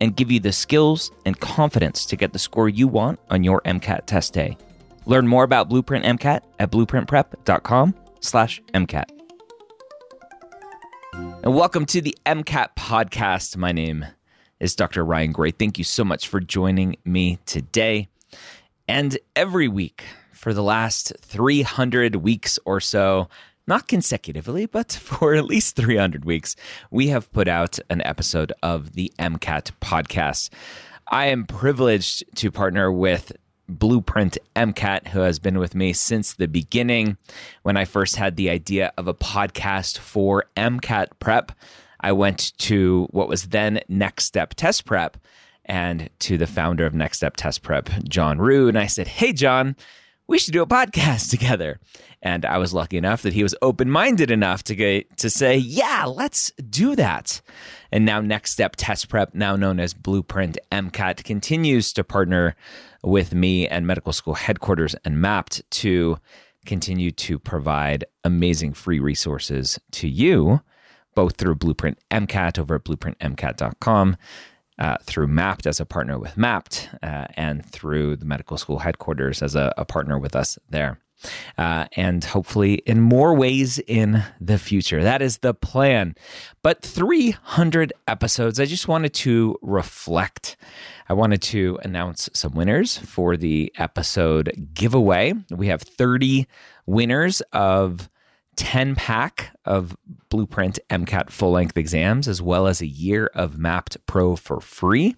and give you the skills and confidence to get the score you want on your MCAT test day. Learn more about Blueprint MCAT at blueprintprep.com slash MCAT. And welcome to the MCAT podcast. My name is Dr. Ryan Gray. Thank you so much for joining me today. And every week for the last 300 weeks or so, not consecutively, but for at least 300 weeks, we have put out an episode of the MCAT podcast. I am privileged to partner with Blueprint MCAT, who has been with me since the beginning. When I first had the idea of a podcast for MCAT prep, I went to what was then Next Step Test Prep and to the founder of Next Step Test Prep, John Rood. And I said, Hey, John, we should do a podcast together. And I was lucky enough that he was open minded enough to get, to say, Yeah, let's do that. And now Next Step Test Prep, now known as Blueprint MCAT, continues to partner with me and medical school headquarters and Mappd to continue to provide amazing free resources to you, both through Blueprint MCAT over at blueprintmcat.com uh, through Mappd as a partner with Mappd uh, and through the medical school headquarters as a, a partner with us there. Uh, and hopefully in more ways in the future. That is the plan. But 300 episodes, I just wanted to reflect. I wanted to announce some winners for the episode giveaway. We have 30 winners of 10 pack of Blueprint MCAT full length exams, as well as a year of Mappd Pro for free.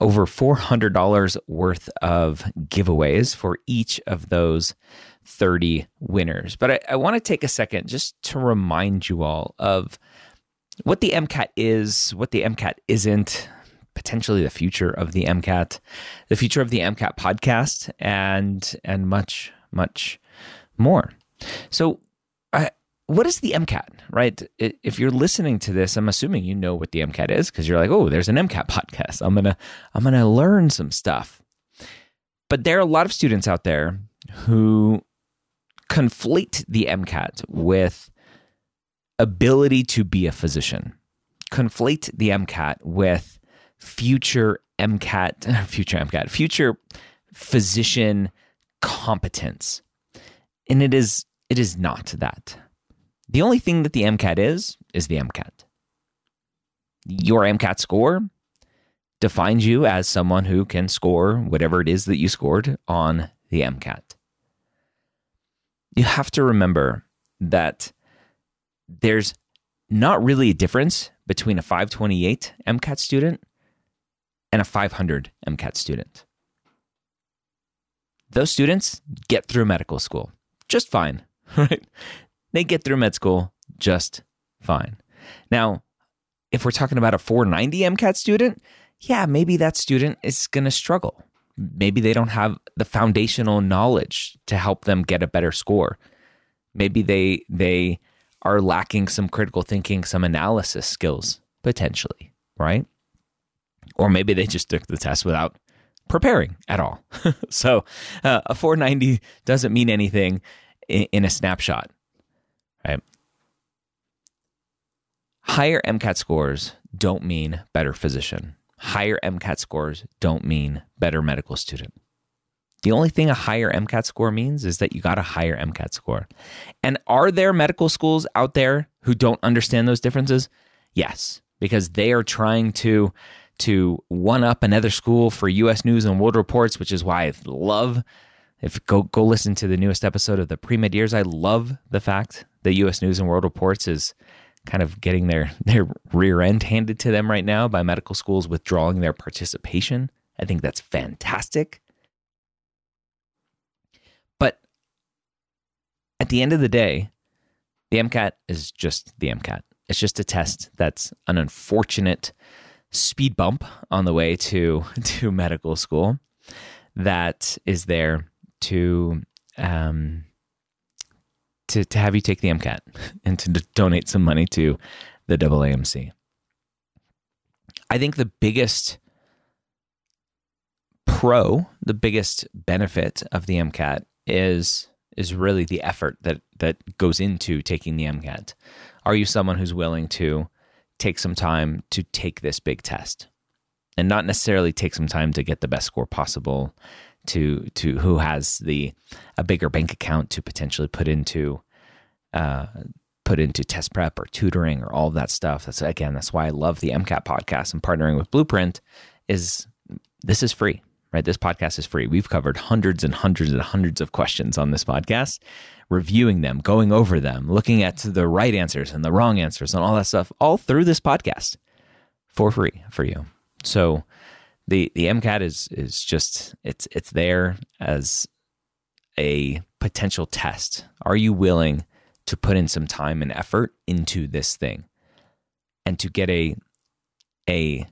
Over $400 worth of giveaways for each of those 30 winners. But I, I want to take a second just to remind you all of what the MCAT is, what the MCAT isn't, potentially the future of the MCAT, the future of the MCAT podcast, and and much, much more. So what is the MCAT, right? If you're listening to this, I'm assuming you know what the MCAT is because you're like, oh, there's an MCAT podcast. I'm gonna I'm gonna learn some stuff. But there are a lot of students out there who conflate the MCAT with ability to be a physician. Conflate the MCAT with future MCAT, future MCAT, future physician competence. And it is it is not that. The only thing that the MCAT is, is the MCAT. Your MCAT score defines you as someone who can score whatever it is that you scored on the MCAT. You have to remember that there's not really a difference between a 528 MCAT student and a 500 MCAT student. Those students get through medical school just fine. right? They get through med school just fine. Now, if we're talking about a 490 MCAT student, yeah, maybe that student is going to struggle. Maybe they don't have the foundational knowledge to help them get a better score. Maybe they they are lacking some critical thinking, some analysis skills potentially, right? Or maybe they just took the test without preparing at all. so uh, a 490 doesn't mean anything in, in a snapshot, right? Higher MCAT scores don't mean better physician. Higher MCAT scores don't mean better medical student. The only thing a higher MCAT score means is that you got a higher MCAT score. And are there medical schools out there who don't understand those differences? Yes, because they are trying to to one up another school for US News and World Reports, which is why I love if go go listen to the newest episode of the pre med years. I love the fact that U.S. News and World Reports is kind of getting their their rear end handed to them right now by medical schools withdrawing their participation. I think that's fantastic. But at the end of the day, the MCAT is just the MCAT. It's just a test that's an unfortunate speed bump on the way to to medical school that is there to um, to to have you take the MCAT and to donate some money to the AAMC. I think the biggest pro, the biggest benefit of the MCAT is is really the effort that that goes into taking the MCAT. Are you someone who's willing to take some time to take this big test? And not necessarily take some time to get the best score possible, to to who has the a bigger bank account to potentially put into uh, put into test prep or tutoring or all of that stuff. That's again, that's why I love the MCAT podcast and partnering with Blueprint is this is free right? This podcast is free. We've covered hundreds and hundreds and hundreds of questions on this podcast, reviewing them, going over them, looking at the right answers and the wrong answers and all that stuff, all through this podcast for free for you. So the the MCAT is is just it's it's there as a potential test. Are you willing to put in some time and effort into this thing and to get a a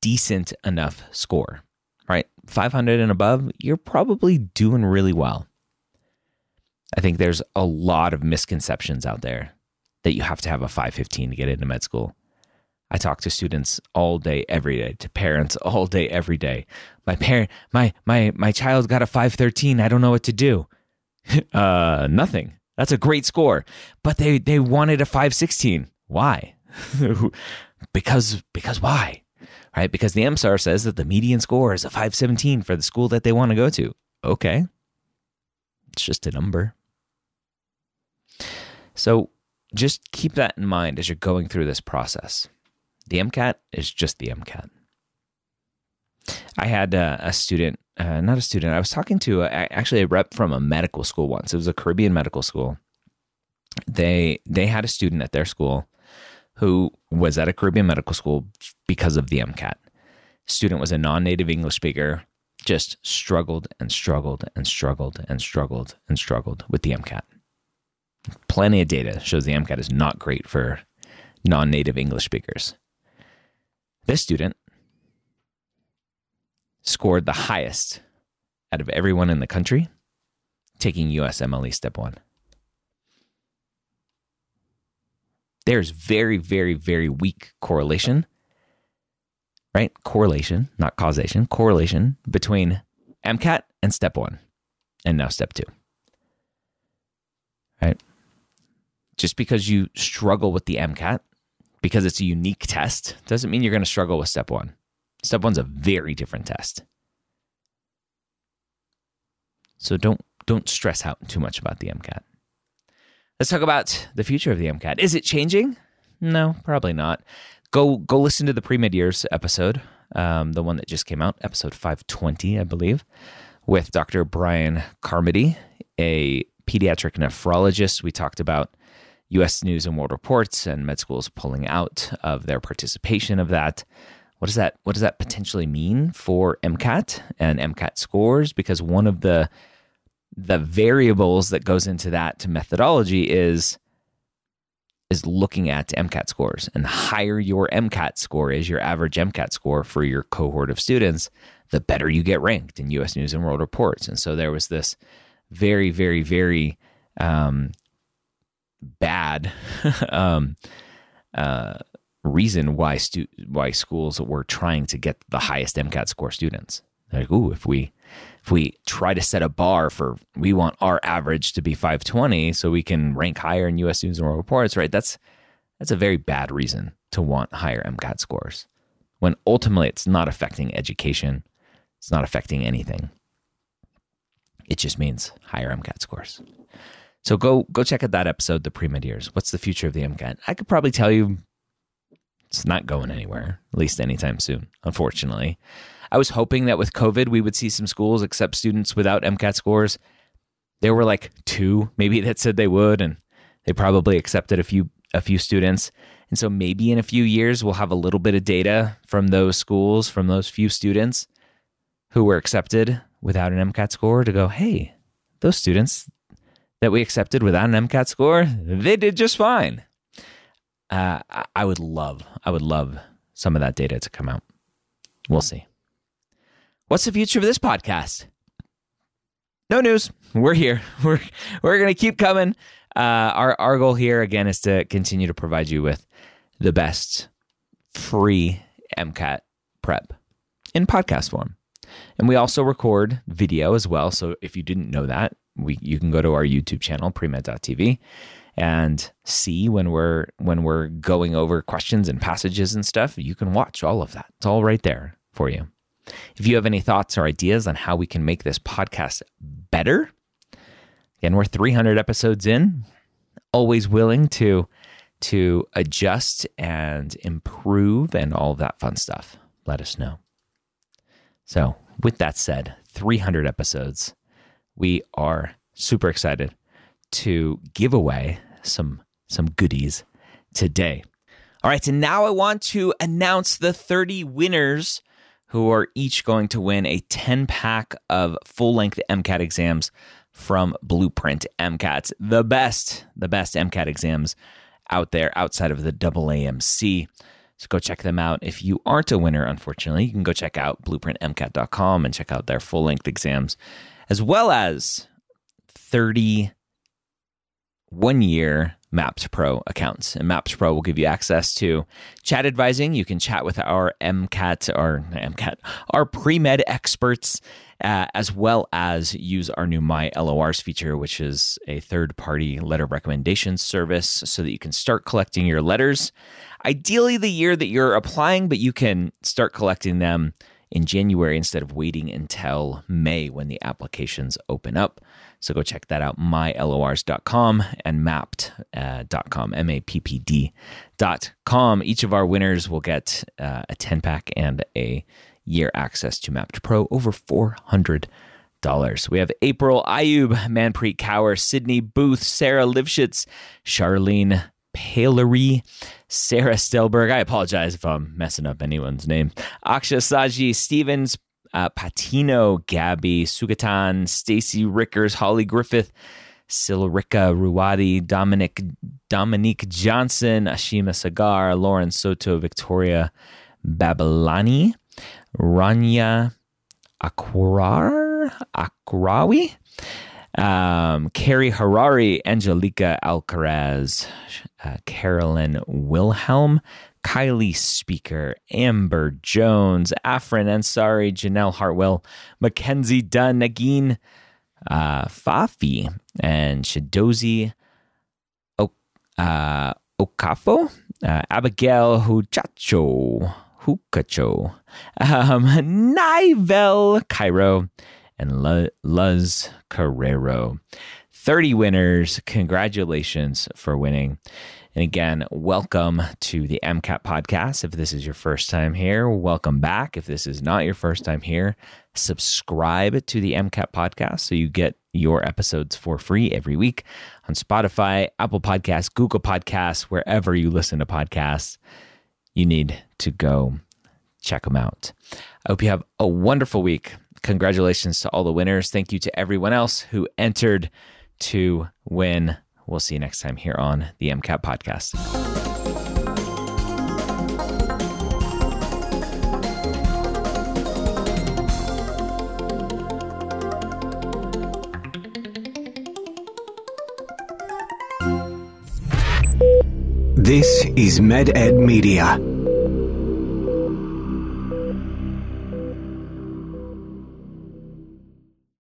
decent enough score? right? 500 and above, you're probably doing really well. I think there's a lot of misconceptions out there that you have to have a 515 to get into med school. I talk to students all day, every day, to parents all day, every day. My parent, my my my child got a 513. I don't know what to do. uh, nothing. That's a great score, but they they wanted a 516. Why? because because why? right? Because the MSAR says that the median score is a 517 for the school that they want to go to. Okay. It's just a number. So just keep that in mind as you're going through this process. The MCAT is just the MCAT. I had uh, a student, uh, not a student, I was talking to a, actually a rep from a medical school once. It was a Caribbean medical school. They they had a student at their school who was at a Caribbean medical school because of the MCAT. Student was a non-native English speaker, just struggled and struggled and struggled and struggled and struggled with the MCAT. Plenty of data shows the MCAT is not great for non-native English speakers. This student scored the highest out of everyone in the country taking USMLE step 1. there's very, very, very weak correlation, right? Correlation, not causation, correlation between MCAT and step one and now step two, right? Just because you struggle with the MCAT, because it's a unique test, doesn't mean you're going to struggle with step one. Step one's a very different test. So don't don't stress out too much about the MCAT. Let's talk about the future of the MCAT. Is it changing? No, probably not. Go go listen to the pre med years episode, um, the one that just came out, episode five twenty, I believe, with Dr. Bryan Carmody, a pediatric nephrologist. We talked about U.S. News and World Reports and med schools pulling out of their participation of that. What does that What does that potentially mean for MCAT and MCAT scores? Because one of the the variables that goes into that to methodology is is looking at MCAT scores and the higher your MCAT score is, your average MCAT score for your cohort of students, the better you get ranked in US News and World Reports. And so there was this very, very, very um, bad um, uh, reason why stu- why schools were trying to get the highest MCAT score students. Like, ooh, if we if we try to set a bar for we want our average to be 520 so we can rank higher in US News and World Reports, right? That's that's a very bad reason to want higher MCAT scores. When ultimately it's not affecting education, it's not affecting anything. It just means higher MCAT scores. So go go check out that episode, the pre-med years. What's the future of the MCAT? I could probably tell you it's not going anywhere, at least anytime soon, unfortunately. I was hoping that with COVID, we would see some schools accept students without MCAT scores. There were like two, maybe that said they would, and they probably accepted a few a few students. And so maybe in a few years we'll have a little bit of data from those schools, from those few students who were accepted without an MCAT score to go, hey, those students that we accepted without an MCAT score, they did just fine. Uh, I would love, I would love some of that data to come out. We'll see. What's the future of this podcast? No news. We're here. We're we're gonna keep coming. Uh, our our goal here again is to continue to provide you with the best free MCAT prep in podcast form. And we also record video as well. So if you didn't know that, we you can go to our YouTube channel, premed.tv, and see when we're when we're going over questions and passages and stuff. You can watch all of that. It's all right there for you. If you have any thoughts or ideas on how we can make this podcast better, again, we're 300 episodes in, always willing to to adjust and improve and all of that fun stuff. Let us know. So, with that said, 300 episodes, we are super excited to give away some some goodies today. All right, and now I want to announce the 30 winners who are each going to win a 10 pack of full length MCAT exams from Blueprint MCATs, the best, the best MCAT exams out there outside of the AAMC. So go check them out. If you aren't a winner, unfortunately, you can go check out blueprintmcat.com and check out their full length exams, as well as 30 one year Maps Pro accounts. And Maps Pro will give you access to chat advising. You can chat with our MCAT or MCAT, our pre med experts, uh, as well as use our new My LORs feature, which is a third party letter recommendation service so that you can start collecting your letters. Ideally, the year that you're applying, but you can start collecting them in January instead of waiting until May when the applications open up. So go check that out, mylors.com and mappd.com, uh, M A P P D.com. Each of our winners will get uh, a 10 pack and a year access to Mappd Pro over 400 dollars. We have April Ayub, Manpreet Kaur, Sydney Booth, Sarah Livshitz, Charlene Palery, Sarah Stelberg. I apologize if I'm messing up anyone's name. Aksha Saji, Stevens, uh, Patino, Gabby, Sugatan, Stacy Rickers, Holly Griffith, Silrika Ruwadi, Dominic Dominique Johnson, Ashima Sagar, Lauren Soto, Victoria Babylani, Rania Akwarar, Akrawi, um, Carrie Harari, Angelica Alcaraz, uh, Carolyn Wilhelm, Kylie Speaker, Amber Jones, Afrin Ansari, Janelle Hartwell, Mackenzie Dunn, Nagin uh, Fafi, and Shadozi o- uh, Okafo, uh, Abigail Huchacho, Hukacho, um, Nivel Cairo, and Luz Carrero. 30 winners. Congratulations for winning. And again, welcome to the MCAT podcast. If this is your first time here, welcome back. If this is not your first time here, subscribe to the MCAT podcast so you get your episodes for free every week on Spotify, Apple Podcasts, Google Podcasts, wherever you listen to podcasts. You need to go check them out. I hope you have a wonderful week. Congratulations to all the winners. Thank you to everyone else who entered to win We'll see you next time here on the MCAT podcast. This is MedEd Media.